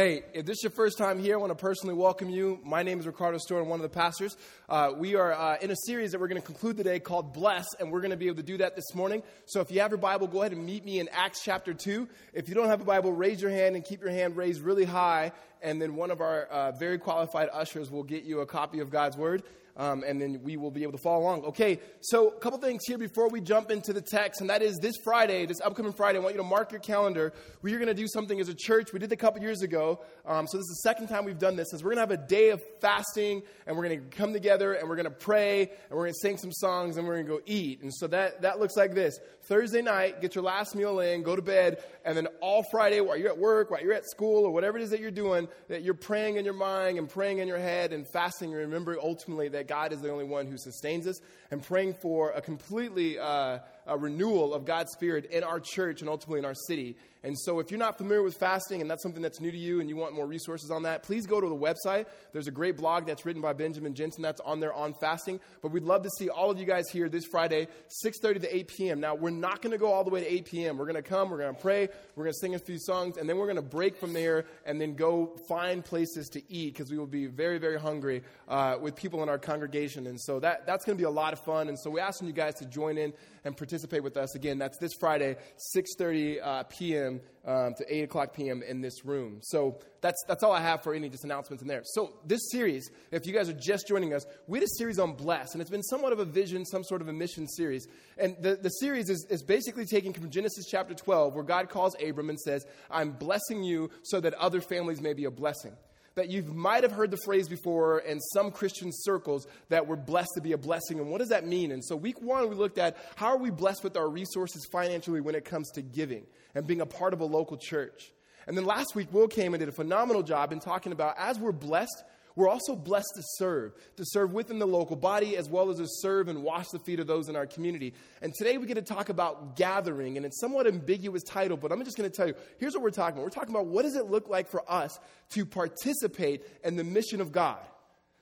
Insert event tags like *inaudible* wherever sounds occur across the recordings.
Hey, if this is your first time here, I want to personally welcome you. My name is Ricardo. I'm one of the pastors. Uh, we are uh, in a series that we're going to conclude today called Bless, and we're going to be able to do that this morning. So if you have your Bible, go ahead and meet me in Acts chapter 2. If you don't have a Bible, raise your hand and keep your hand raised really high, and then one of our uh, very qualified ushers will get you a copy of God's Word um, and then we will be able to follow along. Okay, so a couple things here before we jump into the text, and that is this Friday, this upcoming Friday, I want you to mark your calendar. We are going to do something as a church. We did it a couple years ago, um, so this is the second time we've done this. Is we're going to have a day of fasting, and we're going to come together, and we're going to pray, and we're going to sing some songs, and we're going to go eat. And so that that looks like this: Thursday night, get your last meal in, go to bed, and then all Friday, while you're at work, while you're at school, or whatever it is that you're doing, that you're praying in your mind and praying in your head and fasting, and remember ultimately that God is the only one who sustains us, and praying for a completely uh, a renewal of God's Spirit in our church and ultimately in our city. And so, if you're not familiar with fasting and that's something that's new to you and you want more resources on that, please go to the website. There's a great blog that's written by Benjamin Jensen that's on there on fasting. But we'd love to see all of you guys here this Friday, 6:30 to 8 p.m. Now, we're not going to go all the way to 8 p.m. We're going to come, we're going to pray, we're going to sing a few songs, and then we're going to break from there and then go find places to eat because we will be very, very hungry uh, with people in our congregation. And so that that's going to be a lot of fun. And so we're asking you guys to join in and participate with us. Again, that's this Friday, 6.30 uh, p.m. Um, to 8 o'clock p.m. in this room. So that's, that's all I have for any just announcements in there. So this series, if you guys are just joining us, we had a series on Bless, and it's been somewhat of a vision, some sort of a mission series. And the, the series is, is basically taking from Genesis chapter 12, where God calls Abram and says, I'm blessing you so that other families may be a blessing that you might have heard the phrase before in some Christian circles that we're blessed to be a blessing. And what does that mean? And so, week one, we looked at how are we blessed with our resources financially when it comes to giving and being a part of a local church. And then last week, Will came and did a phenomenal job in talking about as we're blessed, we're also blessed to serve, to serve within the local body as well as to serve and wash the feet of those in our community. And today we get to talk about gathering, and it's somewhat ambiguous title, but I'm just going to tell you here's what we're talking about. We're talking about what does it look like for us to participate in the mission of God.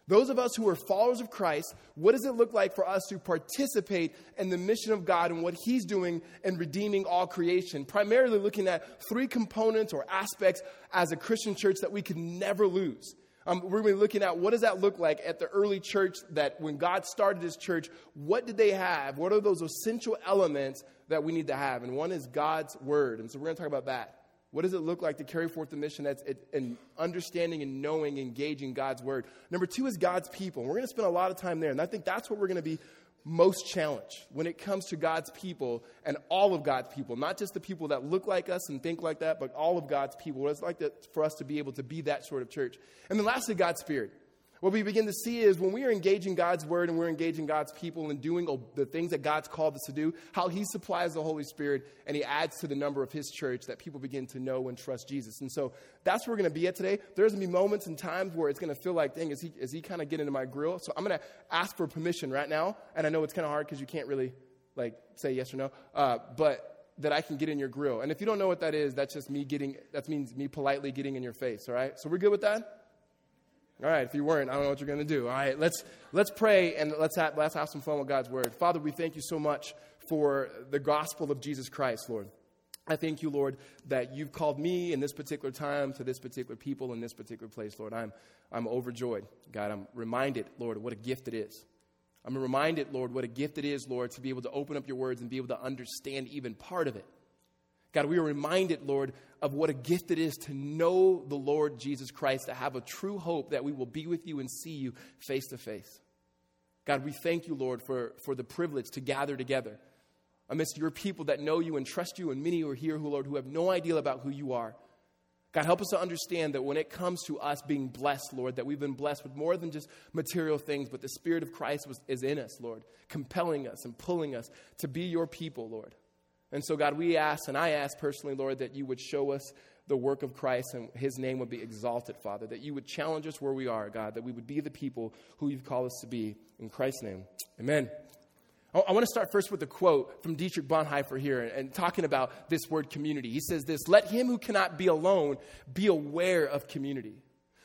Those of us who are followers of Christ, what does it look like for us to participate in the mission of God and what He's doing in redeeming all creation? Primarily looking at three components or aspects as a Christian church that we could never lose. Um, we're going to be looking at what does that look like at the early church that when God started his church, what did they have? What are those essential elements that we need to have? And one is God's word. And so we're going to talk about that. What does it look like to carry forth the mission that's in understanding and knowing, engaging God's word? Number two is God's people. And we're going to spend a lot of time there. And I think that's what we're going to be most challenged when it comes to God's people and all of God's people, not just the people that look like us and think like that, but all of God's people. It's like that for us to be able to be that sort of church. And then lastly, God's Spirit. What we begin to see is when we are engaging God's word and we're engaging God's people and doing the things that God's called us to do, how He supplies the Holy Spirit and He adds to the number of His church that people begin to know and trust Jesus. And so that's where we're going to be at today. There's going to be moments and times where it's going to feel like, dang, is He, is he kind of getting into my grill? So I'm going to ask for permission right now. And I know it's kind of hard because you can't really like say yes or no. Uh, but that I can get in your grill. And if you don't know what that is, that's just me getting, that means me politely getting in your face, all right? So we're good with that? All right, if you weren't, I don't know what you're going to do. All right, let's, let's pray and let's have, let's have some fun with God's word. Father, we thank you so much for the gospel of Jesus Christ, Lord. I thank you, Lord, that you've called me in this particular time to this particular people in this particular place, Lord. I'm, I'm overjoyed. God, I'm reminded, Lord, what a gift it is. I'm reminded, Lord, what a gift it is, Lord, to be able to open up your words and be able to understand even part of it. God, we are reminded, Lord, of what a gift it is to know the Lord Jesus Christ, to have a true hope that we will be with you and see you face to face. God, we thank you, Lord, for, for the privilege to gather together amidst your people that know you and trust you, and many who are here, who, Lord, who have no idea about who you are. God, help us to understand that when it comes to us being blessed, Lord, that we've been blessed with more than just material things, but the Spirit of Christ was, is in us, Lord, compelling us and pulling us to be your people, Lord. And so, God, we ask, and I ask personally, Lord, that you would show us the work of Christ and his name would be exalted, Father. That you would challenge us where we are, God. That we would be the people who you've called us to be. In Christ's name, amen. I want to start first with a quote from Dietrich Bonhoeffer here and talking about this word community. He says this Let him who cannot be alone be aware of community.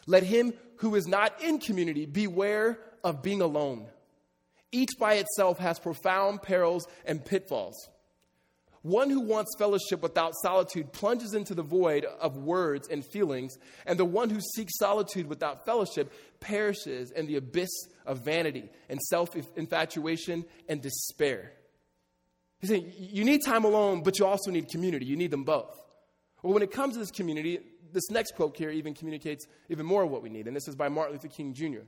Let him who is not in community beware of being alone. Each by itself has profound perils and pitfalls. One who wants fellowship without solitude plunges into the void of words and feelings, and the one who seeks solitude without fellowship perishes in the abyss of vanity and self infatuation and despair. He's saying you need time alone, but you also need community. You need them both. Well, when it comes to this community, this next quote here even communicates even more of what we need, and this is by Martin Luther King Jr.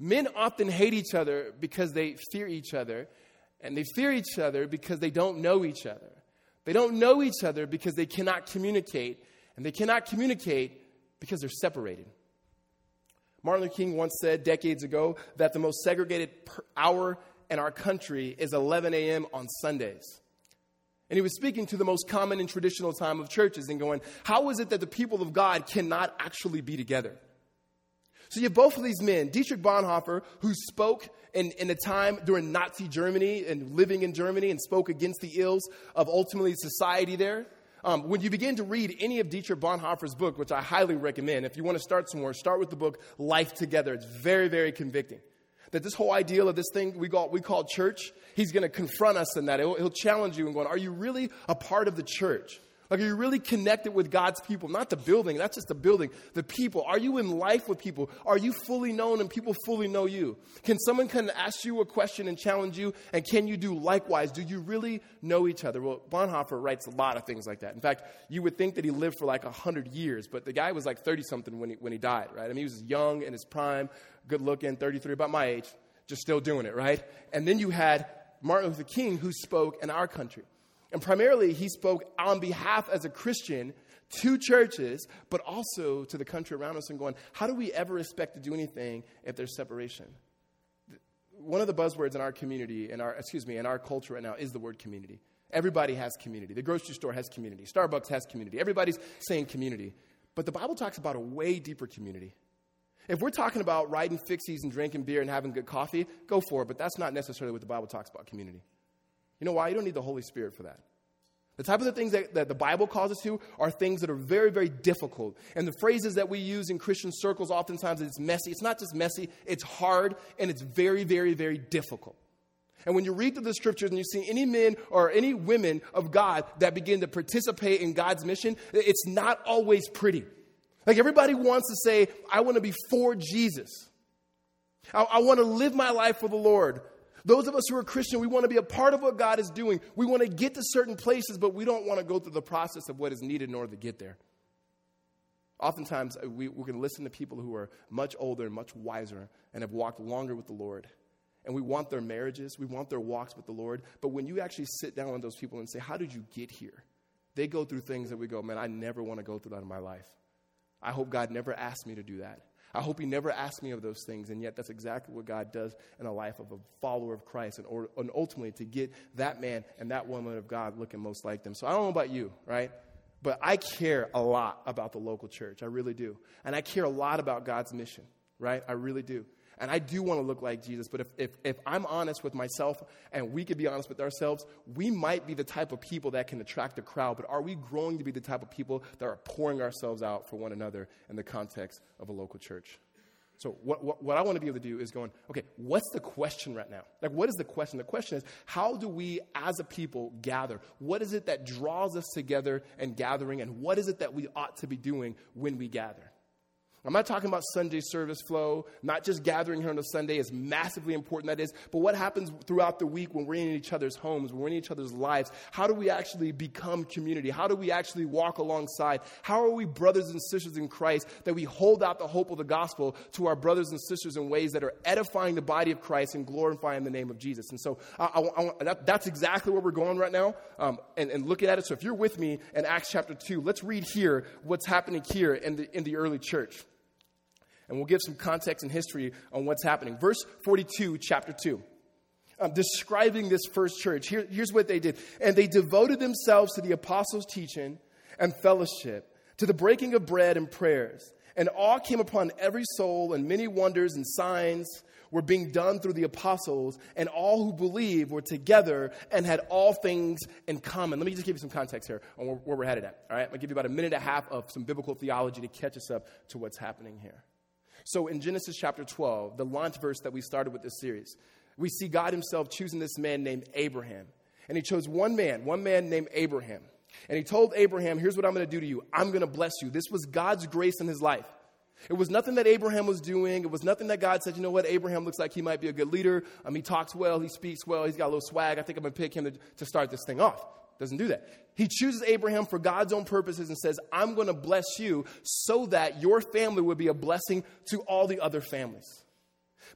Men often hate each other because they fear each other, and they fear each other because they don't know each other. They don't know each other because they cannot communicate, and they cannot communicate because they're separated. Martin Luther King once said decades ago that the most segregated hour in our country is 11 a.m. on Sundays. And he was speaking to the most common and traditional time of churches and going, How is it that the people of God cannot actually be together? So you have both of these men, Dietrich Bonhoeffer, who spoke in, in a time during Nazi Germany and living in Germany and spoke against the ills of ultimately society there. Um, when you begin to read any of Dietrich Bonhoeffer's book, which I highly recommend, if you want to start somewhere, start with the book Life Together. It's very, very convicting. That this whole ideal of this thing we call, we call church, he's going to confront us in that. He'll, he'll challenge you and going, Are you really a part of the church? Like, are you really connected with God's people? Not the building, that's just the building. The people. Are you in life with people? Are you fully known and people fully know you? Can someone of ask you a question and challenge you? And can you do likewise? Do you really know each other? Well, Bonhoeffer writes a lot of things like that. In fact, you would think that he lived for like 100 years, but the guy was like 30 something when he, when he died, right? I mean, he was young in his prime, good looking, 33, about my age, just still doing it, right? And then you had Martin Luther King, who spoke in our country. And primarily, he spoke on behalf as a Christian to churches, but also to the country around us and going, how do we ever expect to do anything if there's separation? One of the buzzwords in our community, in our, excuse me, in our culture right now is the word community. Everybody has community. The grocery store has community. Starbucks has community. Everybody's saying community. But the Bible talks about a way deeper community. If we're talking about riding fixies and drinking beer and having good coffee, go for it, but that's not necessarily what the Bible talks about community. You know why? You don't need the Holy Spirit for that. The type of the things that, that, the Bible calls us to are things that are very, very difficult. And the phrases that we use in Christian circles oftentimes it's messy. It's not just messy, it's hard and it's very, very, very difficult. And when you read through the scriptures and you see any men or any women of God that begin to participate in God's mission, it's not always pretty. Like everybody wants to say, I want to be for Jesus. I, I want to live my life for the Lord. Those of us who are Christian, we want to be a part of what God is doing. We want to get to certain places, but we don't want to go through the process of what is needed in order to get there. Oftentimes, uh, we, we can listen to people who are much older and much wiser and have walked longer with the Lord. And we want their marriages, we want their walks with the Lord. But when you actually sit down with those people and say, How did you get here? They go through things that we go, Man, I never want to go through that in my life. I hope God never asked me to do that. I hope he never asked me of those things, and yet that's exactly what God does in the life of a follower of Christ, and, or, and ultimately to get that man and that woman of God looking most like them. So I don't know about you, right? But I care a lot about the local church. I really do. And I care a lot about God's mission, right? I really do. And I do want to look like Jesus, but if, if, if I'm honest with myself and we could be honest with ourselves, we might be the type of people that can attract a crowd, but are we growing to be the type of people that are pouring ourselves out for one another in the context of a local church? So, what, what, what, I want to be able to do is going, okay, what's the question right now? Like, what is the question? The question is, how do we as a people gather? What is it that draws us together and gathering? And what is it that we ought to be doing when we gather? I'm not talking about Sunday service flow, not just gathering here on a Sunday, as massively important that is, but what happens throughout the week when we're in each other's homes, when we're in each other's lives. How do we actually become community? How do we actually walk alongside? How are we brothers and sisters in Christ that we hold out the hope of the gospel to our brothers and sisters in ways that are edifying the body of Christ and glorifying the name of Jesus? And so I, I, I, that, that's exactly where we're going right now um, and, and looking at it. So if you're with me in Acts chapter 2, let's read here what's happening here in the, in the early church. And we'll give some context and history on what's happening. Verse 42, chapter 2. Um, describing this first church. Here, here's what they did. And they devoted themselves to the apostles' teaching and fellowship, to the breaking of bread and prayers. And awe came upon every soul, and many wonders and signs were being done through the apostles, and all who believed were together and had all things in common. Let me just give you some context here on where, where we're headed at. All right, I'm gonna give you about a minute and a half of some biblical theology to catch us up to what's happening here. So in Genesis chapter 12, the launch verse that we started with this series, we see God Himself choosing this man named Abraham. And he chose one man, one man named Abraham. And he told Abraham, Here's what I'm going to do to you I'm going to bless you. This was God's grace in his life. It was nothing that Abraham was doing. It was nothing that God said, you know what, Abraham looks like he might be a good leader. Um, he talks well, he speaks well, he's got a little swag. I think I'm going to pick him to, to start this thing off. Doesn't do that. He chooses Abraham for God's own purposes and says, I'm going to bless you so that your family will be a blessing to all the other families.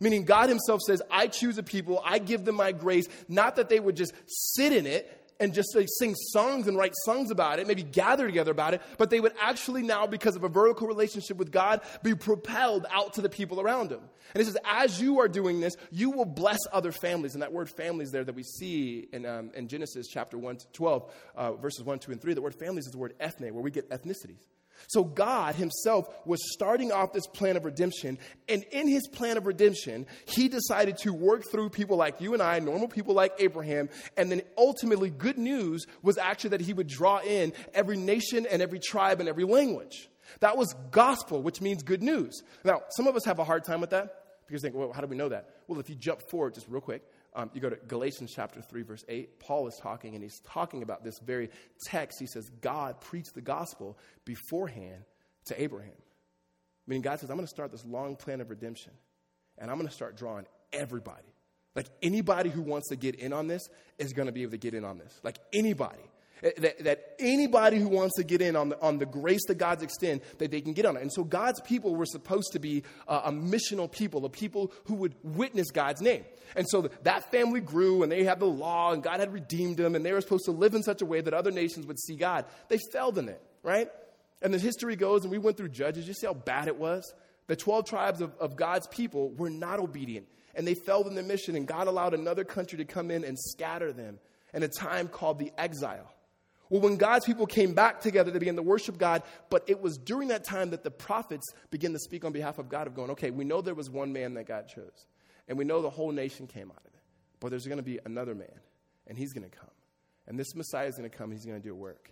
Meaning, God Himself says, I choose a people, I give them my grace, not that they would just sit in it, and just sing songs and write songs about it, maybe gather together about it, but they would actually now, because of a vertical relationship with God, be propelled out to the people around them. And it says, as you are doing this, you will bless other families. And that word families there that we see in, um, in Genesis chapter 1 to 12, uh, verses 1, 2, and 3, the word families is the word ethne, where we get ethnicities. So God Himself was starting off this plan of redemption. And in His plan of redemption, He decided to work through people like you and I, normal people like Abraham. And then ultimately, good news was actually that He would draw in every nation and every tribe and every language. That was gospel, which means good news. Now, some of us have a hard time with that because they think, well, how do we know that? Well, if you jump forward just real quick, um, you go to Galatians chapter 3, verse 8. Paul is talking, and he's talking about this very text. He says, God preached the gospel beforehand to Abraham. Meaning, God says, I'm going to start this long plan of redemption, and I'm going to start drawing everybody. Like anybody who wants to get in on this is going to be able to get in on this. Like anybody. Eh, that, that, anybody who wants to get in on the, on the grace that God's extend, that they can get on it. And so God's people were supposed to be uh, a missional people, a people who would witness God's name. And so that family grew and they had the law and God had redeemed them and they were supposed to live in such a way that other nations would see God. They failed in it, right? And the history goes, and we went through Judges, you see how bad it was? The 12 tribes of, of God's people were not obedient and they failed in their mission and God allowed another country to come in and scatter them in a time called the exile. Well, when God's people came back together, they began to worship God, but it was during that time that the prophets began to speak on behalf of God, of going, okay, we know there was one man that God chose, and we know the whole nation came out of it, but there's going to be another man, and he's going to come. And this Messiah is going to come, he's going to do a work.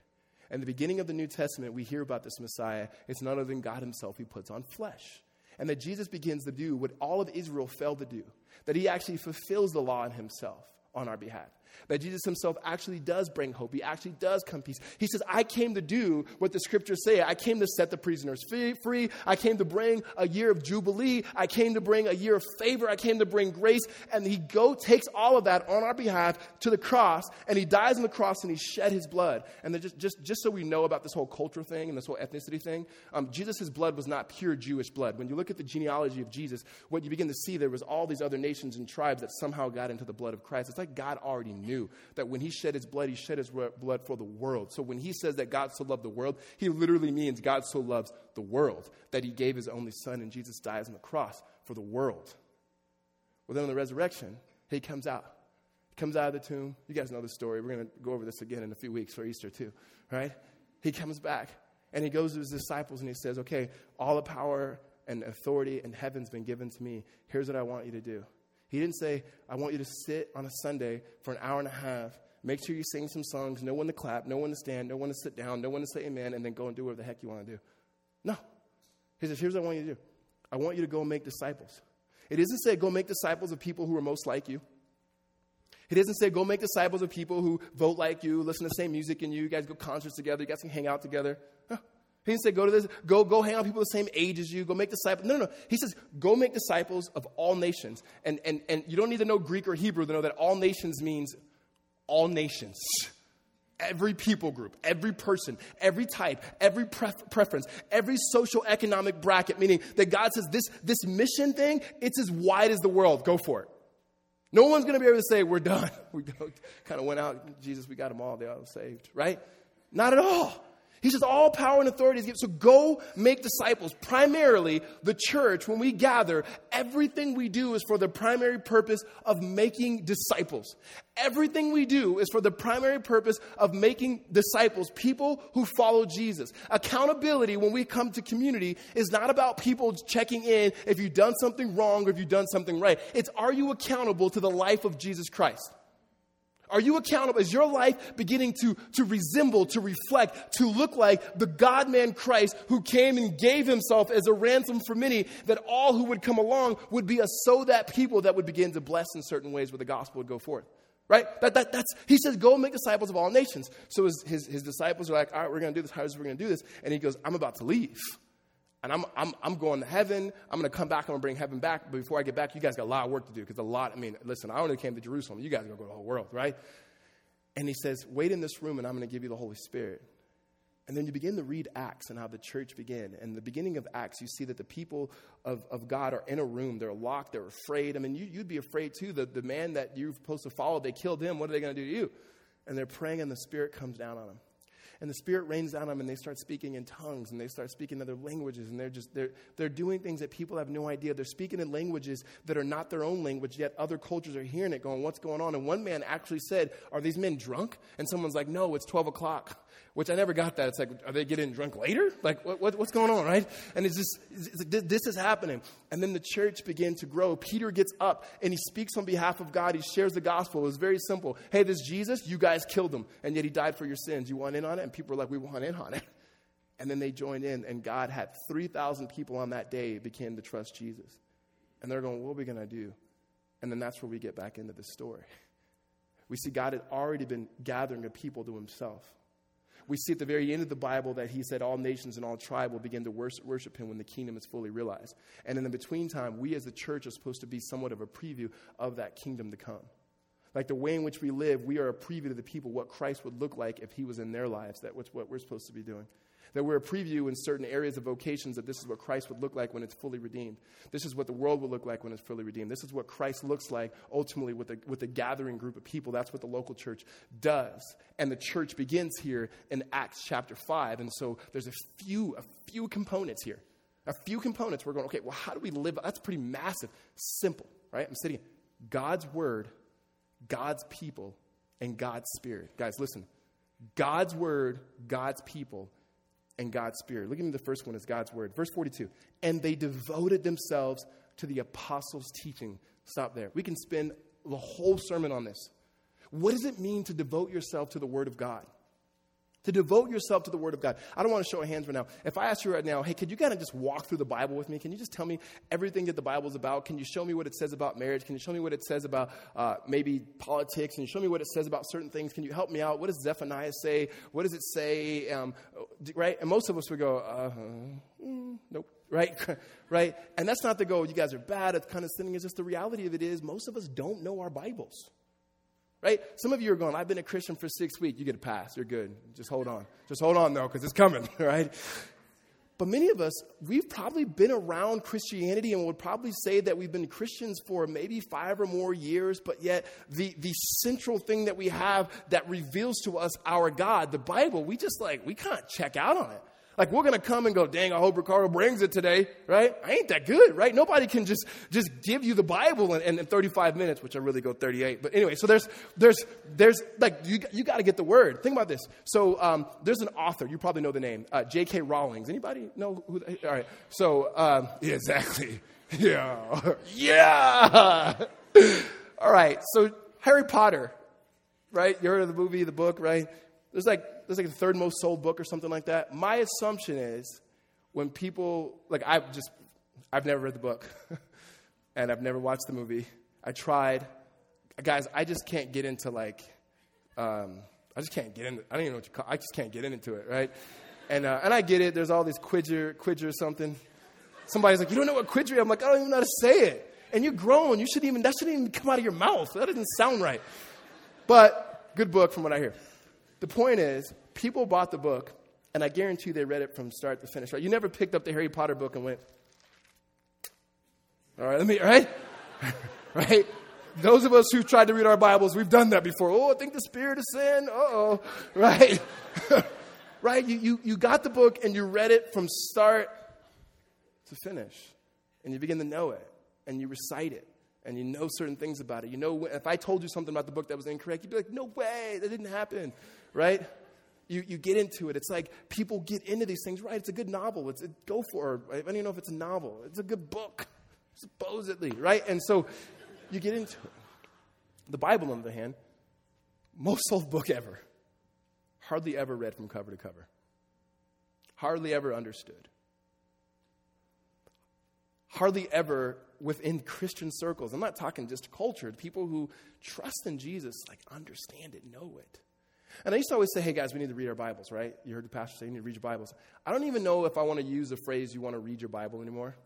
And the beginning of the New Testament, we hear about this Messiah. It's none other than God himself. He puts on flesh. And that Jesus begins to do what all of Israel failed to do, that he actually fulfills the law in himself on our behalf. That Jesus himself actually does bring hope. He actually does come peace. He says, I came to do what the scriptures say. I came to set the prisoners free. I came to bring a year of jubilee. I came to bring a year of favor. I came to bring grace. And he go takes all of that on our behalf to the cross, and he dies on the cross and he shed his blood. And just, just, just so we know about this whole culture thing and this whole ethnicity thing, um, Jesus' blood was not pure Jewish blood. When you look at the genealogy of Jesus, what you begin to see, there was all these other nations and tribes that somehow got into the blood of Christ. It's like God already knew knew that when he shed his blood, he shed his blood for the world. So when he says that God so loved the world, he literally means God so loves the world that he gave his only son and Jesus dies on the cross for the world. Well, then on the resurrection, he comes out. He comes out of the tomb. You guys know the story. We're going to go over this again in a few weeks for Easter, too, right? He comes back and he goes to his disciples and he says, Okay, all the power and authority in heaven's been given to me. Here's what I want you to do. He didn't say, I want you to sit on a Sunday for an hour and a half, make sure you sing some songs, know when to clap, know when to stand, know when to sit down, know when to say amen, and then go and do whatever the heck you want to do. No. He says, Here's what I want you to do I want you to go make disciples. It doesn't say go make disciples of people who are most like you. He doesn't say go make disciples of people who vote like you, listen to the same music and you, you guys go concerts together, you guys can hang out together. He didn't say go to this, go, go hang out people the same age as you, go make disciples. No, no, no. He says go make disciples of all nations. And, and, and you don't need to know Greek or Hebrew to know that all nations means all nations. Every people group, every person, every type, every pref- preference, every social economic bracket, meaning that God says this, this mission thing, it's as wide as the world. Go for it. No one's going to be able to say, we're done. *laughs* We kind of went out, Jesus, we got them all. They all saved, right? Not at all. He says, All power and authority is given. So go make disciples. Primarily, the church, when we gather, everything we do is for the primary purpose of making disciples. Everything we do is for the primary purpose of making disciples, people who follow Jesus. Accountability, when we come to community, is not about people checking in if you've done something wrong or if you've done something right. It's are you accountable to the life of Jesus Christ? Are you accountable? Is your life beginning to, to resemble, to reflect, to look like the God man Christ who came and gave himself as a ransom for many, that all who would come along would be a so that people that would begin to bless in certain ways where the gospel would go forth? Right? That, that, that's, he says, go make disciples of all nations. So his, his, his disciples are like, all right, we're going to do this. How is we going to do this? And he goes, I'm about to leave. And I'm, I'm, I'm going to heaven. I'm going to come back. I'm going to bring heaven back. But before I get back, you guys got a lot of work to do because a lot, I mean, listen, I only came to Jerusalem. You guys are going to go to the whole world, right? And he says, wait in this room and I'm going to give you the Holy Spirit. And then you begin to read Acts and how the church began. And the beginning of Acts, you see that the people of, of God are in a room. They're locked. They're afraid. I mean, you, would be afraid too. The, the man that you're supposed to follow, they killed him. What are they going to do to you? And they're praying, and the Spirit comes down on them and the Spirit rains down on them, and they start speaking in tongues, and they start speaking other languages, and they're just they're they're doing things that people have no idea. They're speaking in languages that are not their own language, yet other cultures are hearing it, going, "What's going on?" And one man actually said, "Are these men drunk?" And someone's like, "No, it's twelve o'clock." Which I never got that. It's like, are they getting drunk later? Like, what, what, what's going on, right? And it's just, it's, this is happening. And then the church began to grow. Peter gets up and he speaks on behalf of God. He shares the gospel. It was very simple. Hey, this Jesus, you guys killed him, and yet he died for your sins. You want in on it? And people were like, we want in on it. *laughs* And then they joined in, and God had 3,000 people on that day begin to trust Jesus. And they're going, what are we going to do? And then that's where we get back into the story. *laughs* We see God had already been gathering a people to himself we see at the very end of the Bible that he said all nations and all tribe will begin to worship, him when the kingdom is fully realized. And in the between time, we as the church are supposed to be somewhat of a preview of that kingdom to come. Like the way in which we live, we are a preview to the people what Christ would look like if he was in their lives. That's what we're supposed to be doing that we're a preview in certain areas of vocations that this is what Christ would look like when it's fully redeemed. This is what the world will look like when it's fully redeemed. This is what Christ looks like ultimately with a, with a gathering group of people. That's what the local church does. And the church begins here in Acts chapter 5. And so there's a few, a few components here. A few components. We're going, okay, well, how do we live? That's pretty massive. Simple, right? I'm sitting God's word, God's people, and God's spirit. Guys, listen. God's word, God's people, and God's Spirit. Look at me, the first one is God's Word. Verse 42 And they devoted themselves to the apostles' teaching. Stop there. We can spend the whole sermon on this. What does it mean to devote yourself to the Word of God? To devote yourself to the Word of God. I don't want to show hands right now. If I ask you right now, hey, could you kind of just walk through the Bible with me? Can you just tell me everything that the Bible is about? Can you show me what it says about marriage? Can you show me what it says about uh, maybe politics? Can you show me what it says about certain things? Can you help me out? What does Zephaniah say? What does it say? Um, right? And most of us would go, uh, mm, nope. Right, *laughs* right, and that's not the goal. You guys are bad at kind of sinning. It's just the reality of it is most of us don't know our Bibles right? Some of you are going, I've been a Christian for six weeks. You get a pass. You're good. Just hold on. Just hold on, though, because it's coming, *laughs* right? But many of us, we've probably been around Christianity and would probably say that we've been Christians for maybe five or more years, but yet the, the central thing that we have that reveals to us our God, the Bible, we just like, we can't check out on it. Like we're gonna come and go, dang, I hope Ricardo brings it today, right? I ain't that good, right? Nobody can just just give you the Bible in, in 35 minutes, which I really go 38. But anyway, so there's there's there's like you you got to get the word. Think about this. So um, there's an author, you probably know the name, uh, J.K. Rowling's. Anybody know who? All right. So um, *laughs* yeah, exactly. *laughs* Yeah, yeah. *laughs* all right. So Harry Potter, right? You heard of the movie, the book, right? There's like there's like the third most sold book or something like that. My assumption is when people like I've just I've never read the book *laughs* and I've never watched the movie. I tried, guys. I just can't get into like um, I just can't get into. I don't even know what you call. I just can't get into it, right? And uh, and I get it. There's all these quidger quidger something. Somebody's like, you don't know what quidger? I'm like, I don't even know how to say it. And you're grown. You shouldn't even. That shouldn't even come out of your mouth. That doesn't sound right. But good book from what I hear. The point is, people bought the book, and I guarantee they read it from start to finish. Right? You never picked up the Harry Potter book and went, "All right, let me." Right? *laughs* right? Those of us who tried to read our Bibles, we've done that before. Oh, I think the spirit of sin. oh. *laughs* Right? *laughs* right? You, you, you got the book and you read it from start to finish. And you begin to know it. And you recite it and you know certain things about it. You know, if I told you something about the book that was incorrect, you'd be like, no way, that didn't happen, right? You, you get into it. It's like people get into these things, right? It's a good novel. It's a, go for it. I don't even know if it's a novel. It's a good book, supposedly, right? And so you get into it. The Bible, on the other hand, most sold book ever. Hardly ever read from cover to cover. Hardly ever understood. hardly ever within Christian circles. I'm not talking just culture. People who trust in Jesus, like understand it, know it. And I used to always say, hey guys, we need to read our Bibles, right? You heard the pastor say you need to read your Bibles. I don't even know if I want to use the phrase you want to read your Bible anymore.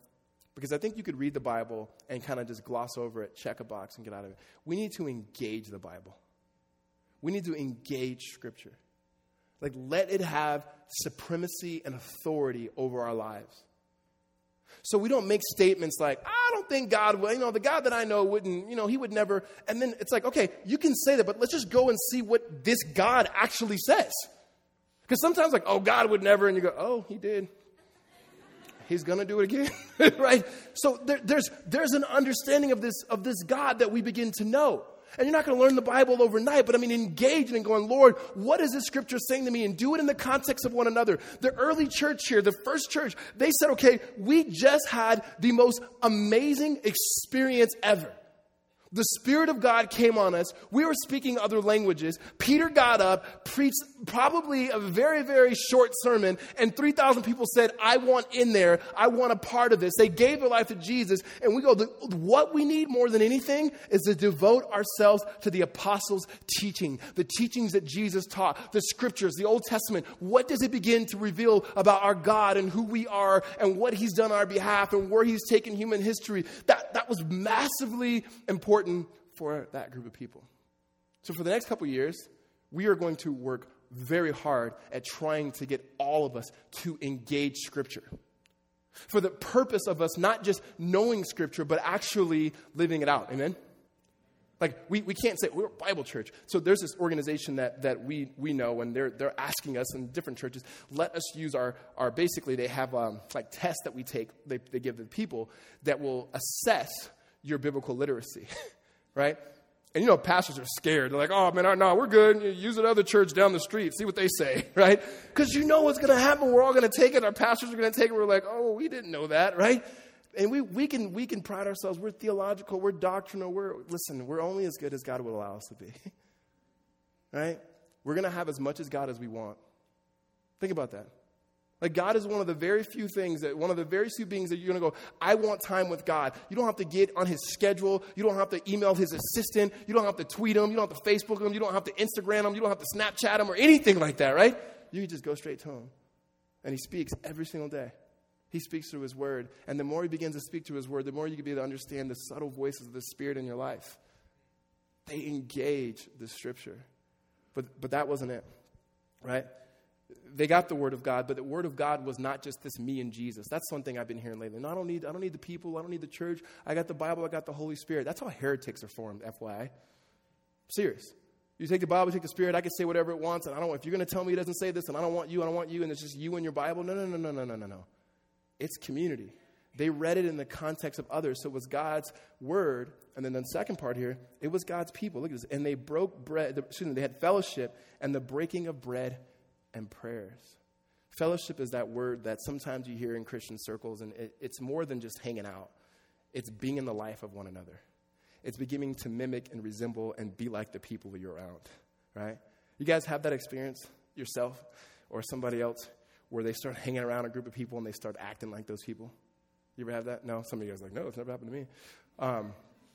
Because I think you could read the Bible and kind of just gloss over it, check a box, and get out of it. We need to engage the Bible. We need to engage Scripture. Like, let it have supremacy and authority over our lives. So we don't make statements like, I don't think God will, you know, the God that I know wouldn't, you know, he would never. And then it's like, okay, you can say that, but let's just go and see what this God actually says. Because sometimes, like, oh, God would never, and you go, oh, he did. He's to do it again, *laughs* right? So there, there's, there's an understanding of this, of this God that we begin to know. And you're not going to learn the Bible overnight, but I mean, engaging and going, Lord, what is this scripture saying to me? And do it in the context of one another. The early church here, the first church, they said, okay, we just had the most amazing experience ever. The Spirit of God came on us. We were speaking other languages. Peter got up, preached probably a very, very short sermon, and 3,000 people said, I want in there. I want a part of this. They gave their life to Jesus. And we go, what we need more than anything is to devote ourselves to the apostles' teaching, the teachings that Jesus taught, the scriptures, the Old Testament. What does it begin to reveal about our God and who we are and what He's done on our behalf and where He's taken human history? That, that was massively important important for that group of people. So, for the next couple years, we are going to work very hard at trying to get all of us to engage Scripture. For the purpose of us not just knowing Scripture, but actually living it out. Amen? Like, we, we can't say we're a Bible church. So, there's this organization that, that we, we know, and they're, they're asking us in different churches, let us use our, our basically, they have um, like tests that we take, they, they give the people that will assess your biblical literacy, *laughs* right? And you know, pastors are scared. They're like, oh man, no, we're good. Use another church down the street, see what they say, *laughs* right? Because you know what's going to happen. We're all going to take it. Our pastors are going to take it. We're like, oh, we didn't know that, right? And we, we, can, we can pride ourselves. We're theological, we're doctrinal. We're, listen, we're only as good as God will allow us to be, *laughs* right? We're going to have as much as God as we want. Think about that. Like, God is one of the very few things that, one of the very few beings that you're going to go, I want time with God. You don't have to get on his schedule. You don't have to email his assistant. You don't have to tweet him. You don't have to Facebook him. You don't have to Instagram him. You don't have to Snapchat him or anything like that, right? You can just go straight to him. And he speaks every single day. He speaks through his word. And the more he begins to speak through his word, the more you can be able to understand the subtle voices of the Spirit in your life. They engage the scripture. But, but that wasn't it, right? They got the word of God, but the word of God was not just this me and Jesus. That's one thing I've been hearing lately. No, I don't need I don't need the people, I don't need the church. I got the Bible, I got the Holy Spirit. That's how heretics are formed, FYI. Serious. You take the Bible, you take the Spirit, I can say whatever it wants, and I don't if you're gonna tell me it doesn't say this, and I don't want you, I don't want you, and it's just you and your Bible. No, no, no, no, no, no, no, no. It's community. They read it in the context of others. So it was God's word. And then the second part here, it was God's people. Look at this. And they broke bread, excuse me, they had fellowship and the breaking of bread and prayers. Fellowship is that word that sometimes you hear in Christian circles, and it, it's more than just hanging out, it's being in the life of one another. It's beginning to mimic and resemble and be like the people you're around, right? You guys have that experience yourself or somebody else where they start hanging around a group of people and they start acting like those people? You ever have that? No? Some of you guys like, no, it's never happened to me. Um,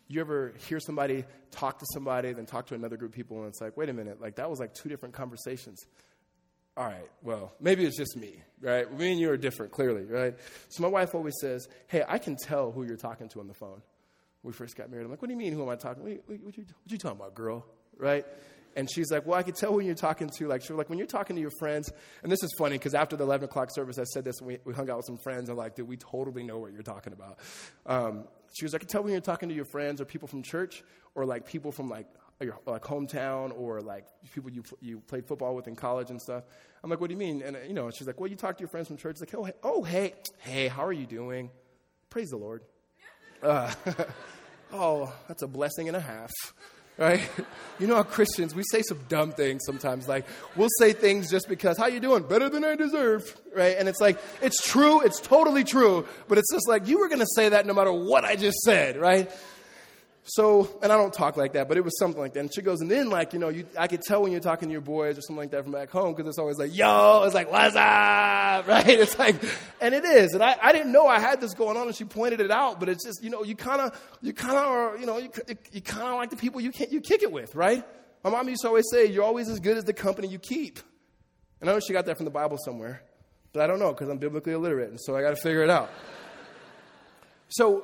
you ever hear somebody talk to somebody, then talk to another group of people, and it's like, wait a minute, like that was like two different conversations all right, well, maybe it's just me, right? Me and you are different, clearly, right? So my wife always says, hey, I can tell who you're talking to on the phone. When we first got married, I'm like, what do you mean, who am I talking to? What, what, what, you, what you talking about, girl, right? And she's like, well, I can tell when you're talking to, like, she like, when you're talking to your friends, and this is funny because after the 11 o'clock service, I said this, and we, we hung out with some friends, and I'm like, dude, we totally know what you're talking about. Um, she was like, I can tell when you're talking to your friends or people from church or like people from like your like hometown or like people you you played football with in college and stuff. I'm like, what do you mean? And you know, she's like, well, you talk to your friends from church. Like, oh, hey, oh, hey, hey, how are you doing? Praise the Lord. *laughs* Uh, *laughs* oh, that's a blessing and a half, *laughs* right? You know, how Christians we say some dumb things sometimes. Like we'll say things just because, how you doing? Better than I deserve, right? And it's like it's true, it's totally true, but it's just like you were going to say that no matter what I just said, right? So, and I don't talk like that, but it was something like that. And she goes, and then like, you know, you, I could tell when you're talking to your boys or something like that from back home because it's always like, yo, it's like, what's up, *laughs* right? It's like, and it is. And I, I didn't know I had this going on and she pointed it out, but it's just, you know, you kind of, you kind of are, you know, you, you kind of like the people you can't, you kick it with, right? My mom used to always say, you're always as good as the company you keep. And I know she got that from the Bible somewhere, but I don't know because I'm biblically illiterate, and so I got to figure it out. so,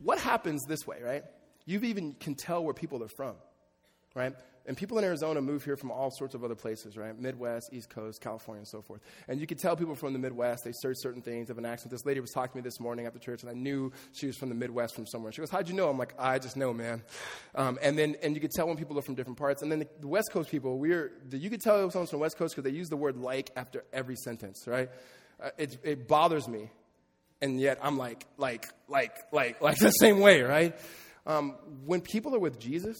what happens this way, right? You even can tell where people are from, right? And people in Arizona move here from all sorts of other places, right? Midwest, East Coast, California, and so forth. And you can tell people from the Midwest, they search certain things, have an accent. This lady was talking to me this morning after church, and I knew she was from the Midwest from somewhere. She goes, How'd you know? I'm like, I just know, man. Um, and then, and you could tell when people are from different parts. And then the, the West Coast people, we're, you could tell someone's from the West Coast because they use the word like after every sentence, right? Uh, it, it bothers me. And yet I'm like, like, like, like, like the same way, right? Um, when people are with Jesus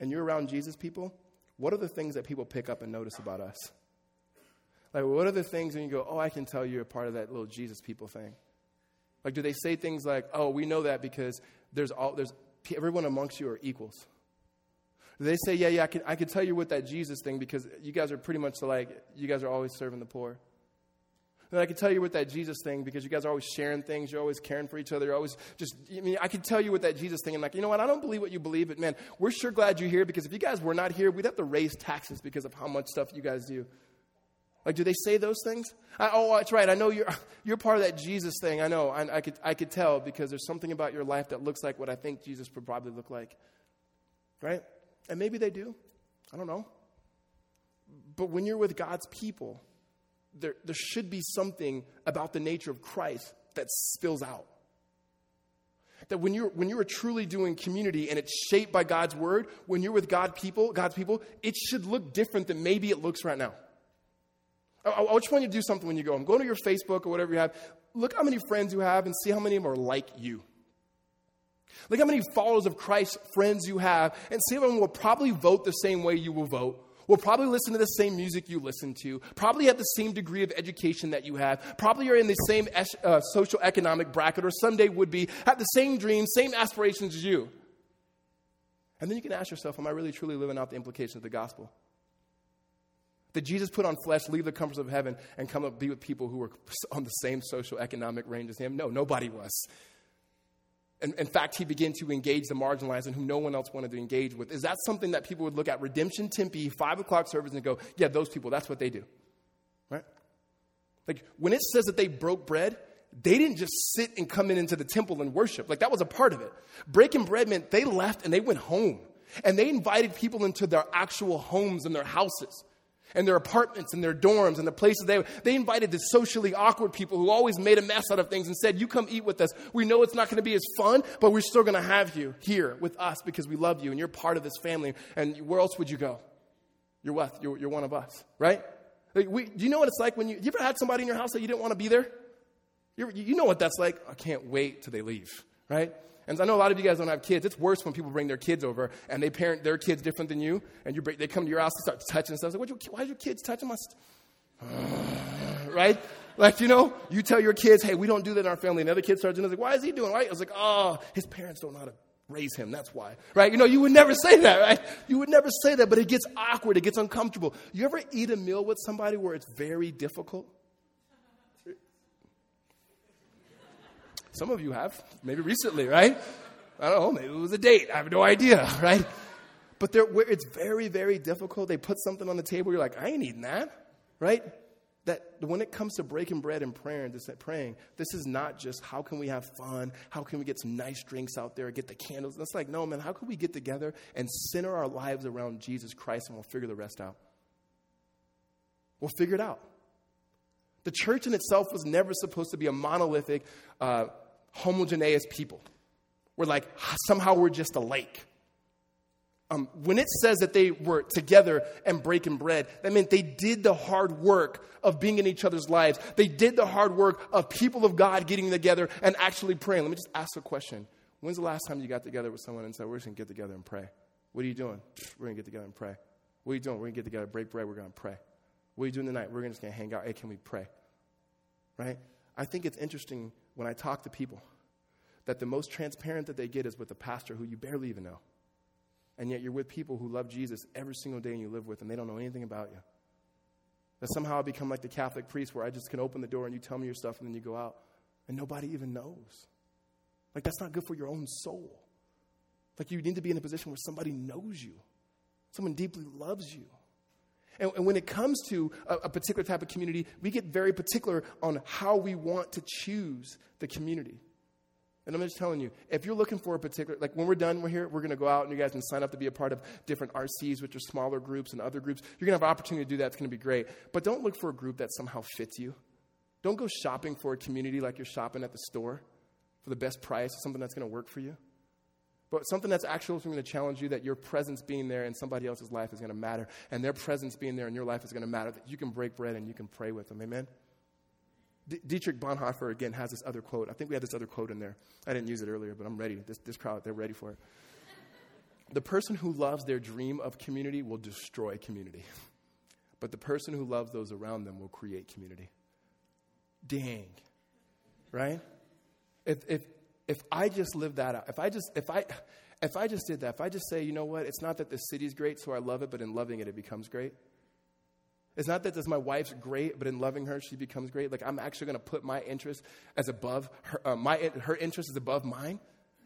and you're around Jesus people, what are the things that people pick up and notice about us? Like, what are the things when you go, oh, I can tell you're a part of that little Jesus people thing? Like, do they say things like, oh, we know that because there's all, there's, everyone amongst you are equals? Do they say, yeah, yeah, I can, I can tell you with that Jesus thing because you guys are pretty much like, you guys are always serving the poor? And I can tell you with that Jesus thing because you guys are always sharing things. You're always caring for each other. You're always just, I mean, I can tell you with that Jesus thing. And like, you know what? I don't believe what you believe, but man, we're sure glad you're here because if you guys were not here, we'd have to raise taxes because of how much stuff you guys do. Like, do they say those things? I, oh, that's right. I know you're, *laughs* you're part of that Jesus thing. I know. I, I, could, I could tell because there's something about your life that looks like what I think Jesus would probably look like. Right? And maybe they do. I don't know. But when you're with God's people, there, there should be something about the nature of Christ that spills out. That when you're, when you're truly doing community and it's shaped by God's word, when you're with God people, God's people, it should look different than maybe it looks right now. I, I just want you to do something when you go home. Go to your Facebook or whatever you have. Look how many friends you have and see how many of them are like you. Look how many followers of Christ friends you have and see how many will probably vote the same way you will vote will probably listen to the same music you listen to, probably have the same degree of education that you have, probably are in the same uh, social economic bracket, or someday would be, have the same dreams, same aspirations as you. And then you can ask yourself, am I really truly living out the implications of the gospel? Did Jesus put on flesh, leave the comforts of heaven, and come up be with people who were on the same social economic range as him? No, nobody was. In, in fact, he began to engage the marginalized and who no one else wanted to engage with. Is that something that people would look at Redemption Tempe, 5 o'clock service, and go, yeah, those people, that's what they do? Right? Like, when it says that they broke bread, they didn't just sit and come in into the temple and worship. Like, that was a part of it. Breaking bread meant they left and they went home. And they invited people into their actual homes and their houses and their apartments and their dorms and the places they they invited the socially awkward people who always made a mess out of things and said, "You come eat with us. We know it's not going to be as fun, but we're still going to have you here with us because we love you and you're part of this family. And where else would you go? You're what? You're, you're one of us, right? Like we, do you know what it's like when you, you ever had somebody in your house that you didn't want to be there? you you know what that's like. I can't wait till they leave, right? And I know a lot of you guys don't have kids. It's worse when people bring their kids over and they parent their kids different than you, and you they come to your house and start touching stuff. Like, why are your kids touching my stuff? *sighs* right? Like, you know, you tell your kids, hey, we don't do that in our family. And the other kids start doing it. Like, why is he doing it? right? I was like, oh, his parents don't know how to raise him. That's why. Right? You know, you would never say that, right? You would never say that, but it gets awkward. It gets uncomfortable. You ever eat a meal with somebody where it's very difficult? Some of you have, maybe recently, right? I don't know, maybe it was a date. I have no idea, *laughs* right? But where it's very, very difficult. They put something on the table, you're like, I ain't eating that, right? That when it comes to breaking bread and prayer and just praying, this is not just how can we have fun, how can we get some nice drinks out there, get the candles. It's like, no, man, how can we get together and center our lives around Jesus Christ and we'll figure the rest out? We'll figure it out. The church in itself was never supposed to be a monolithic, uh, homogeneous people. We're like, somehow we're just alike. Um, when it says that they were together and breaking bread, that meant they did the hard work of being in each other's lives. They did the hard work of people of God getting together and actually praying. Let me just ask a question. When's the last time you got together with someone and said, We're just going to get together and pray? What are you doing? We're going to get together and pray. What are you doing? We're going to get together, break bread, we're going to pray. What are you doing tonight? We're just going to hang out. Hey, can we pray? Right? I think it's interesting when I talk to people that the most transparent that they get is with a pastor who you barely even know. And yet you're with people who love Jesus every single day and you live with, and they don't know anything about you. That somehow I become like the Catholic priest where I just can open the door and you tell me your stuff and then you go out and nobody even knows. Like, that's not good for your own soul. Like, you need to be in a position where somebody knows you, someone deeply loves you. And, and when it comes to a, a particular type of community, we get very particular on how we want to choose the community. And I'm just telling you, if you're looking for a particular, like when we're done, we're here, we're going to go out and you guys can sign up to be a part of different RCs, which are smaller groups and other groups. You're going to have an opportunity to do that. It's going to be great. But don't look for a group that somehow fits you. Don't go shopping for a community like you're shopping at the store for the best price, or something that's going to work for you. But something that's actually going to challenge you that your presence being there in somebody else's life is going to matter, and their presence being there in your life is going to matter, that you can break bread and you can pray with them. Amen? D- Dietrich Bonhoeffer, again, has this other quote. I think we had this other quote in there. I didn't use it earlier, but I'm ready. This, this crowd, they're ready for it. the person who loves their dream of community will destroy community, *laughs* but the person who loves those around them will create community. Dang. Right? If, if, if I just live that out, if I just, if I, if I just did that, if I just say, you know what, it's not that the city's great, so I love it, but in loving it, it becomes great. It's not that this my wife's great, but in loving her, she becomes great. Like I'm actually going to put my interest as above her, uh, my her interest is above mine,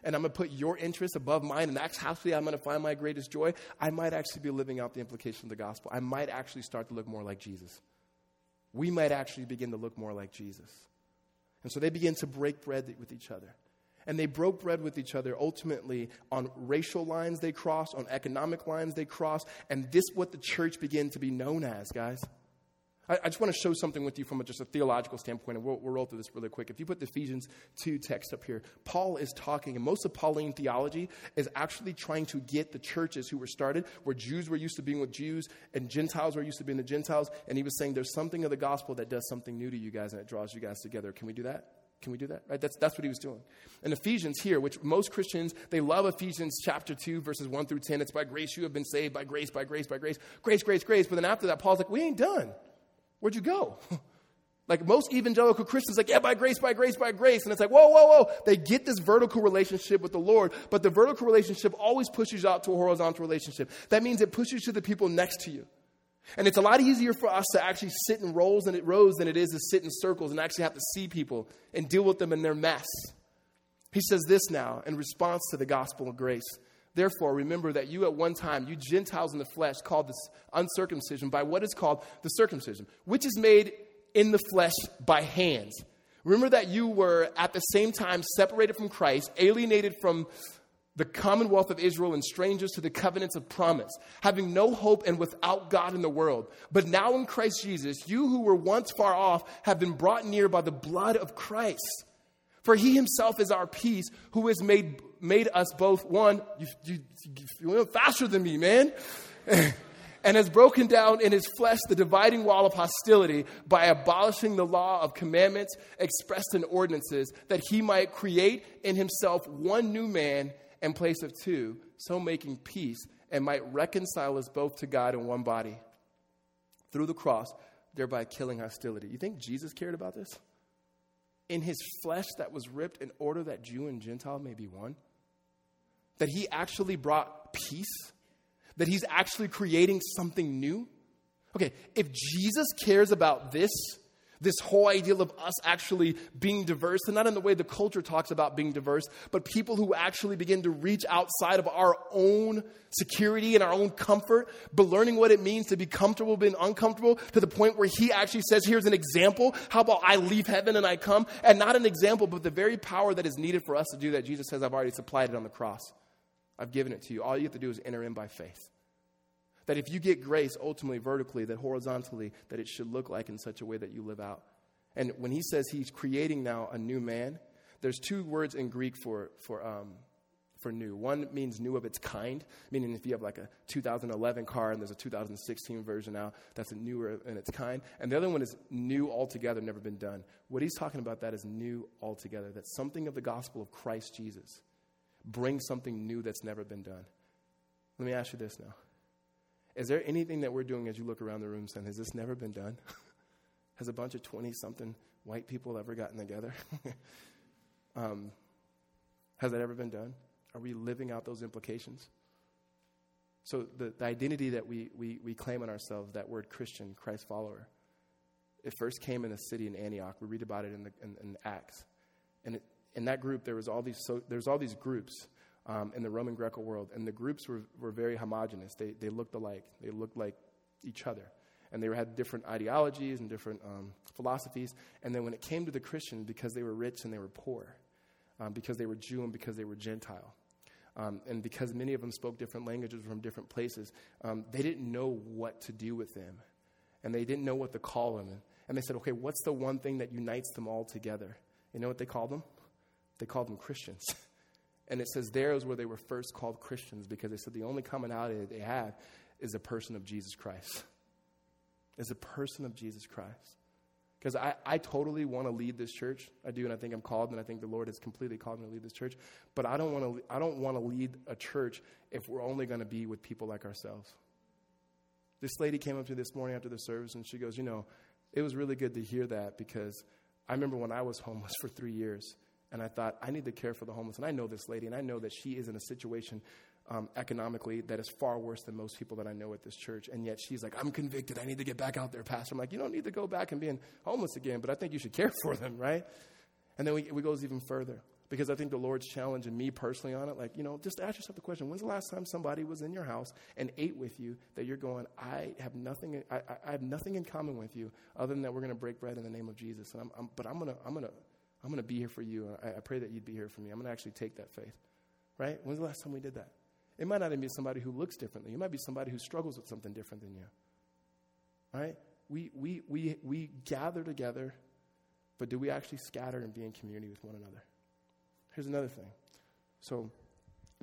and I'm going to put your interest above mine, and that's how I'm going to find my greatest joy. I might actually be living out the implication of the gospel. I might actually start to look more like Jesus. We might actually begin to look more like Jesus. And so they begin to break bread with each other. And they broke bread with each other ultimately on racial lines they crossed, on economic lines they crossed, and this what the church began to be known as, guys. I, I just want to show something with you from a, just a theological standpoint, and we'll, we'll roll through this really quick. If you put the Ephesians 2 text up here, Paul is talking, and most of Pauline theology is actually trying to get the churches who were started, where Jews were used to being with Jews, and Gentiles were used to being the Gentiles, and he was saying there's something of the gospel that does something new to you guys, and it draws you guys together. Can we do that? Can we do that? Right? That's, that's what he was doing. And Ephesians here, which most Christians, they love Ephesians chapter 2, verses 1 through 10. It's by grace you have been saved, by grace, by grace, by grace, grace, grace, grace. But then after that, Paul's like, we ain't done. Where'd you go? *laughs* like most evangelical Christians, like, yeah, by grace, by grace, by grace. And it's like, whoa, whoa, whoa. They get this vertical relationship with the Lord, but the vertical relationship always pushes out to a horizontal relationship. That means it pushes to the people next to you. And it's a lot easier for us to actually sit in rows and it rows than it is to sit in circles and actually have to see people and deal with them in their mess. He says this now in response to the gospel of grace. Therefore, remember that you at one time, you Gentiles in the flesh, called this uncircumcision by what is called the circumcision, which is made in the flesh by hands. Remember that you were at the same time separated from Christ, alienated from the commonwealth of Israel and strangers to the covenants of promise, having no hope and without God in the world. But now in Christ Jesus, you who were once far off have been brought near by the blood of Christ. For he himself is our peace, who has made, made us both one. You, you, you went faster than me, man. *laughs* and has broken down in his flesh the dividing wall of hostility by abolishing the law of commandments expressed in ordinances, that he might create in himself one new man in place of two, so making peace and might reconcile us both to God in one body through the cross, thereby killing hostility. You think Jesus cared about this? In his flesh that was ripped in order that Jew and Gentile may be one? That he actually brought peace? That he's actually creating something new? Okay, if Jesus cares about this, this whole ideal of us actually being diverse, and not in the way the culture talks about being diverse, but people who actually begin to reach outside of our own security and our own comfort, but learning what it means to be comfortable being uncomfortable to the point where he actually says, Here's an example. How about I leave heaven and I come? And not an example, but the very power that is needed for us to do that. Jesus says, I've already supplied it on the cross. I've given it to you. All you have to do is enter in by faith. That if you get grace ultimately vertically, that horizontally, that it should look like in such a way that you live out. And when he says he's creating now a new man, there's two words in Greek for, for, um, for new. One means new of its kind, meaning if you have like a 2011 car and there's a 2016 version now, that's a newer in its kind. And the other one is new altogether, never been done. What he's talking about that is new altogether. that something of the gospel of Christ Jesus. brings something new that's never been done. Let me ask you this now. Is there anything that we're doing as you look around the room saying, has this never been done? *laughs* Has a bunch of 20 something white people ever gotten together? *laughs* um, Has that ever been done? Are we living out those implications? So, the, the identity that we, we, we claim on ourselves, that word Christian, Christ follower, it first came in a city in Antioch. We read about it in, the, in, in Acts. And it, in that group, there was all these, so, there's all these groups um, in the Roman Greco world. And the groups were, were very homogenous. They, they looked alike, they looked like each other. And they had different ideologies and different um, philosophies. And then when it came to the Christian, because they were rich and they were poor, um, because they were Jew and because they were Gentile, um, and because many of them spoke different languages from different places, um, they didn't know what to do with them. And they didn't know what to call them. And they said, okay, what's the one thing that unites them all together? You know what they called them? They called them Christians. *laughs* and it says there is where they were first called Christians because they said the only commonality that they have is the person of Jesus Christ. Is a person of Jesus Christ. Because I, I totally want to lead this church. I do, and I think I'm called, and I think the Lord has completely called me to lead this church. But I don't want to, I don't want to lead a church if we're only going to be with people like ourselves. This lady came up to me this morning after the service, and she goes, You know, it was really good to hear that because I remember when I was homeless *laughs* for three years, and I thought, I need to care for the homeless. And I know this lady, and I know that she is in a situation um, economically that is far worse than most people that I know at this church. And yet she's like, I'm convicted. I need to get back out there, Pastor. I'm like, you don't need to go back and being homeless again, but I think you should care for them, right? And then we, we goes even further because I think the Lord's challenging me personally on it. Like, you know, just ask yourself the question when's the last time somebody was in your house and ate with you that you're going, I have nothing, I, I have nothing in common with you other than that we're going to break bread in the name of Jesus. And I'm, I'm but I'm going to, I'm going to, I'm going to be here for you. I, I pray that you'd be here for me. I'm going to actually take that faith. Right? When's the last time we did that? It might not even be somebody who looks differently. It might be somebody who struggles with something different than you. Right? We, we, we, we gather together, but do we actually scatter and be in community with one another? Here's another thing. So,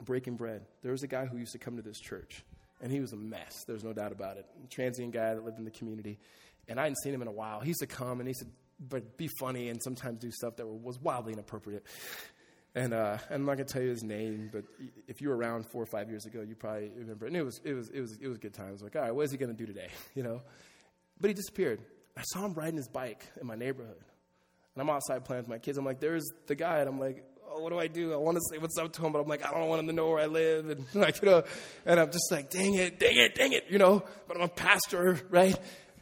breaking bread. There was a guy who used to come to this church, and he was a mess. There's no doubt about it. A transient guy that lived in the community. And I hadn't seen him in a while. He used to come and he said, but be funny and sometimes do stuff that was wildly inappropriate. And, uh, I'm not gonna tell you his name, but if you were around four or five years ago, you probably remember. And it was it was it was it was good times. Like, all right, what is he gonna do today? *laughs* You know. But he disappeared. I saw him riding his bike in my neighborhood, and I'm outside playing with my kids. I'm like, there's the guy, and I'm like, oh, what do I do? I want to say what's up to him, but I'm like, I don't want him to know where I live, and *laughs* like you know, and I'm just like, dang it, dang it, dang it, you know. But I'm a pastor, right?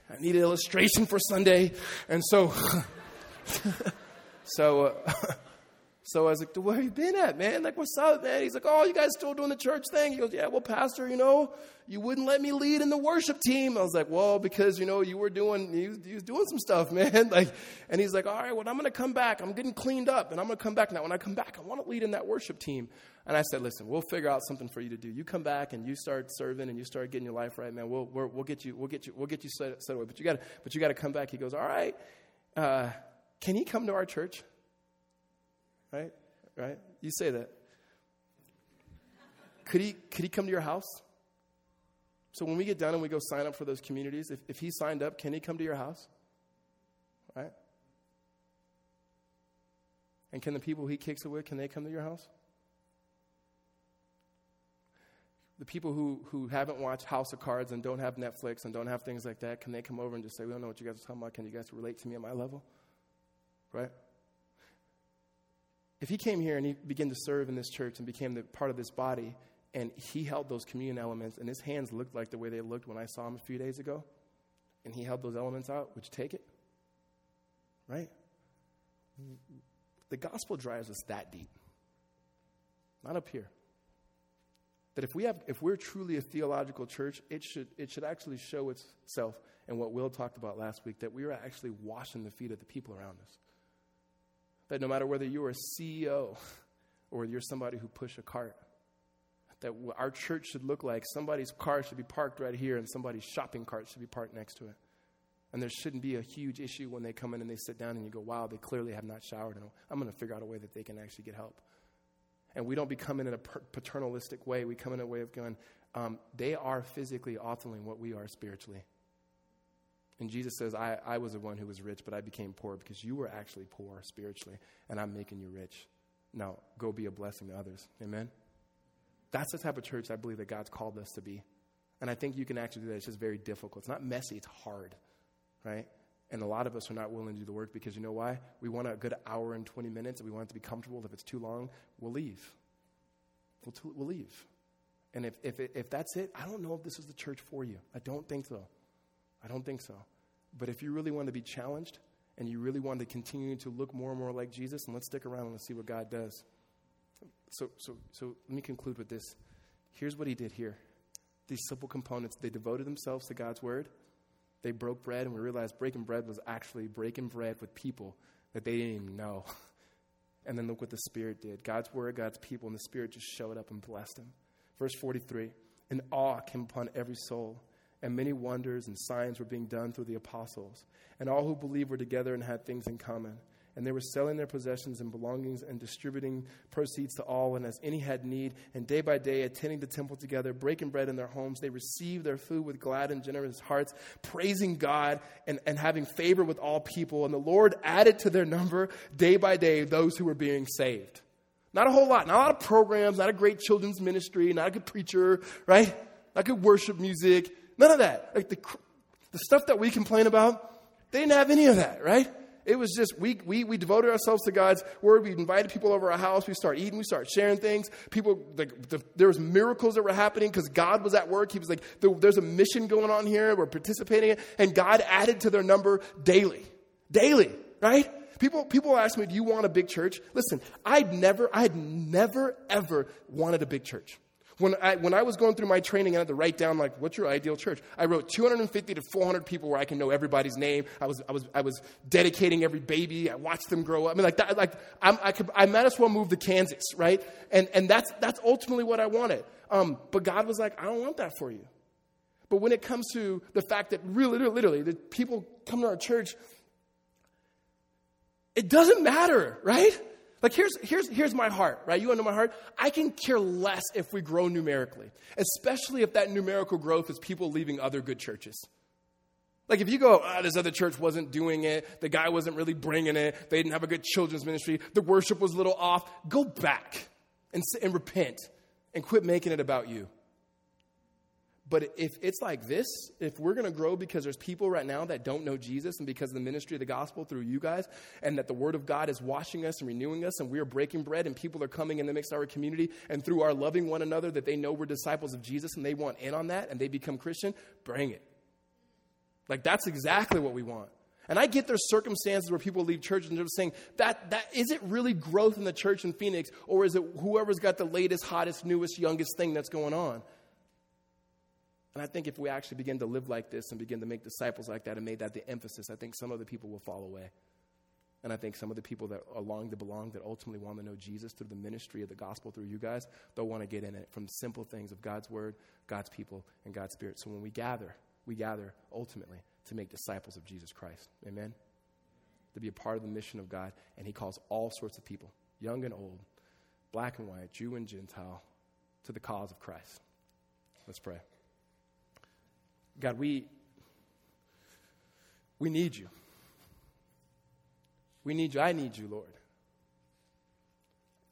I need an illustration for Sunday, and so. *laughs* so, uh, *laughs* so I was like, where have you been at, man? Like, what's up, man? He's like, oh, you guys still doing the church thing? He goes, yeah, well, pastor, you know, you wouldn't let me lead in the worship team. I was like, well, because, you know, you were doing, you, you was doing some stuff, *laughs* man. Like, and he's like, all right, well, I'm going to come back. I'm getting cleaned up and I'm going to come back now. When I come back, I want to lead in that worship team. And I said, listen, we'll figure out something for you to do. You come back and you start serving and you start getting your life right, man. We'll, we will get you, we'll get you, we'll get you set, set away. But you got to, but you got to come back. He goes, all right, uh, can he come to our church? Right? Right? You say that. Could he, could he come to your house? So when we get done and we go sign up for those communities, if, if he signed up, can he come to your house? Right? And can the people he kicks it with, can they come to your house? The people who, who haven't watched House of Cards and don't have Netflix and don't have things like that, can they come over and just say, We don't know what you guys are talking about. Can you guys relate to me at my level? Right? If he came here and he began to serve in this church and became the part of this body, and he held those communion elements, and his hands looked like the way they looked when I saw him a few days ago, and he held those elements out, would you take it? Right? The gospel drives us that deep, not up here. That if, we have, if we're truly a theological church, it should, it should actually show itself in what Will talked about last week that we are actually washing the feet of the people around us. That no matter whether you're a CEO or you're somebody who push a cart, that our church should look like somebody's car should be parked right here and somebody's shopping cart should be parked next to it. And there shouldn't be a huge issue when they come in and they sit down and you go, wow, they clearly have not showered. And I'm going to figure out a way that they can actually get help. And we don't become in a paternalistic way. We come in a way of going, um, they are physically ultimately what we are spiritually. And Jesus says, I, I was the one who was rich, but I became poor because you were actually poor spiritually, and I'm making you rich. Now, go be a blessing to others. Amen? That's the type of church I believe that God's called us to be. And I think you can actually do that. It's just very difficult. It's not messy, it's hard, right? And a lot of us are not willing to do the work because you know why? We want a good hour and 20 minutes and we want it to be comfortable. If it's too long, we'll leave. We'll, t- we'll leave. And if, if, if that's it, I don't know if this is the church for you. I don't think so. I don't think so. But if you really want to be challenged and you really want to continue to look more and more like Jesus, and let's stick around and let's see what God does. So, so, so let me conclude with this. Here's what he did here. These simple components, they devoted themselves to God's word. They broke bread, and we realized breaking bread was actually breaking bread with people that they didn't even know. *laughs* and then look what the Spirit did God's word, God's people, and the Spirit just showed up and blessed them. Verse 43 And awe came upon every soul, and many wonders and signs were being done through the apostles. And all who believed were together and had things in common and they were selling their possessions and belongings and distributing proceeds to all. And as any had need and day by day attending the temple together breaking bread in their homes they received their food with glad and generous hearts praising god and, and having favor with all people. And the lord added to their number day by day those who were being saved. Not a whole lot not a lot of programs not a great children's ministry not a good preacher right? Not good worship music none of that. Like the, the stuff that we complain about they didn't have any of that right it was just, we, we, we devoted ourselves to God's word. We invited people over our house. We started eating. We started sharing things. People, like, the, there was miracles that were happening because God was at work. He was like, there's a mission going on here. We're participating in. And God added to their number daily. Daily, right? People, people ask me, do you want a big church? Listen, I'd never, I had never, ever wanted a big church. When I, when I was going through my training, I had to write down, like, what's your ideal church? I wrote 250 to 400 people where I can know everybody's name. I was, I was, I was dedicating every baby. I watched them grow up. I mean, like, that, like I'm, I, could, I might as well move to Kansas, right? And, and that's, that's ultimately what I wanted. Um, but God was like, I don't want that for you. But when it comes to the fact that really, literally, the people come to our church, it doesn't matter, right? Like, here's, here's, here's my heart, right? You want to know my heart? I can care less if we grow numerically, especially if that numerical growth is people leaving other good churches. Like, if you go, oh, this other church wasn't doing it, the guy wasn't really bringing it, they didn't have a good children's ministry, the worship was a little off, go back and, and repent and quit making it about you. But if it's like this, if we're going to grow because there's people right now that don't know Jesus and because of the ministry of the gospel through you guys, and that the word of God is washing us and renewing us, and we're breaking bread, and people are coming in the mixed our community, and through our loving one another, that they know we're disciples of Jesus and they want in on that and they become Christian, bring it. Like that's exactly what we want. And I get there's circumstances where people leave church and they're saying that that is it really growth in the church in Phoenix, or is it whoever's got the latest, hottest, newest, youngest thing that's going on? And I think if we actually begin to live like this and begin to make disciples like that and made that the emphasis, I think some of the people will fall away. And I think some of the people that are longing to belong, that ultimately want to know Jesus through the ministry of the gospel through you guys, they'll want to get in it from simple things of God's word, God's people, and God's spirit. So when we gather, we gather ultimately to make disciples of Jesus Christ. Amen? To be a part of the mission of God. And He calls all sorts of people, young and old, black and white, Jew and Gentile, to the cause of Christ. Let's pray. God, we, we need you. We need you. I need you, Lord.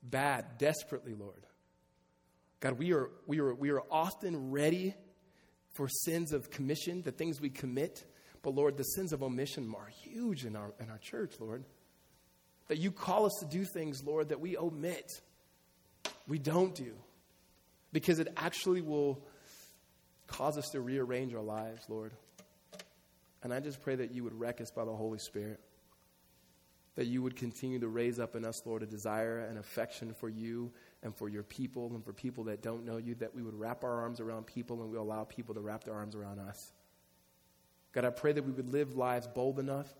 Bad, desperately, Lord. God, we are, we are, we are often ready for sins of commission, the things we commit. But Lord, the sins of omission are huge in our, in our church, Lord. That you call us to do things, Lord, that we omit, we don't do. Because it actually will Cause us to rearrange our lives, Lord. And I just pray that you would wreck us by the Holy Spirit. That you would continue to raise up in us, Lord, a desire and affection for you and for your people and for people that don't know you, that we would wrap our arms around people and we allow people to wrap their arms around us. God, I pray that we would live lives bold enough,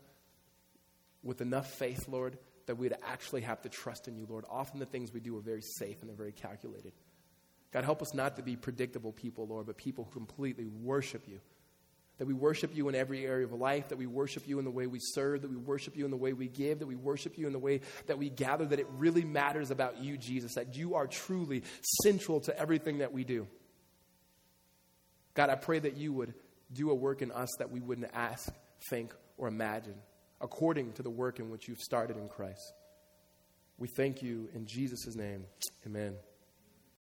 with enough faith, Lord, that we'd actually have to trust in you, Lord. Often the things we do are very safe and they're very calculated. God, help us not to be predictable people, Lord, but people who completely worship you. That we worship you in every area of life, that we worship you in the way we serve, that we worship you in the way we give, that we worship you in the way that we gather, that it really matters about you, Jesus, that you are truly central to everything that we do. God, I pray that you would do a work in us that we wouldn't ask, think, or imagine, according to the work in which you've started in Christ. We thank you in Jesus' name. Amen.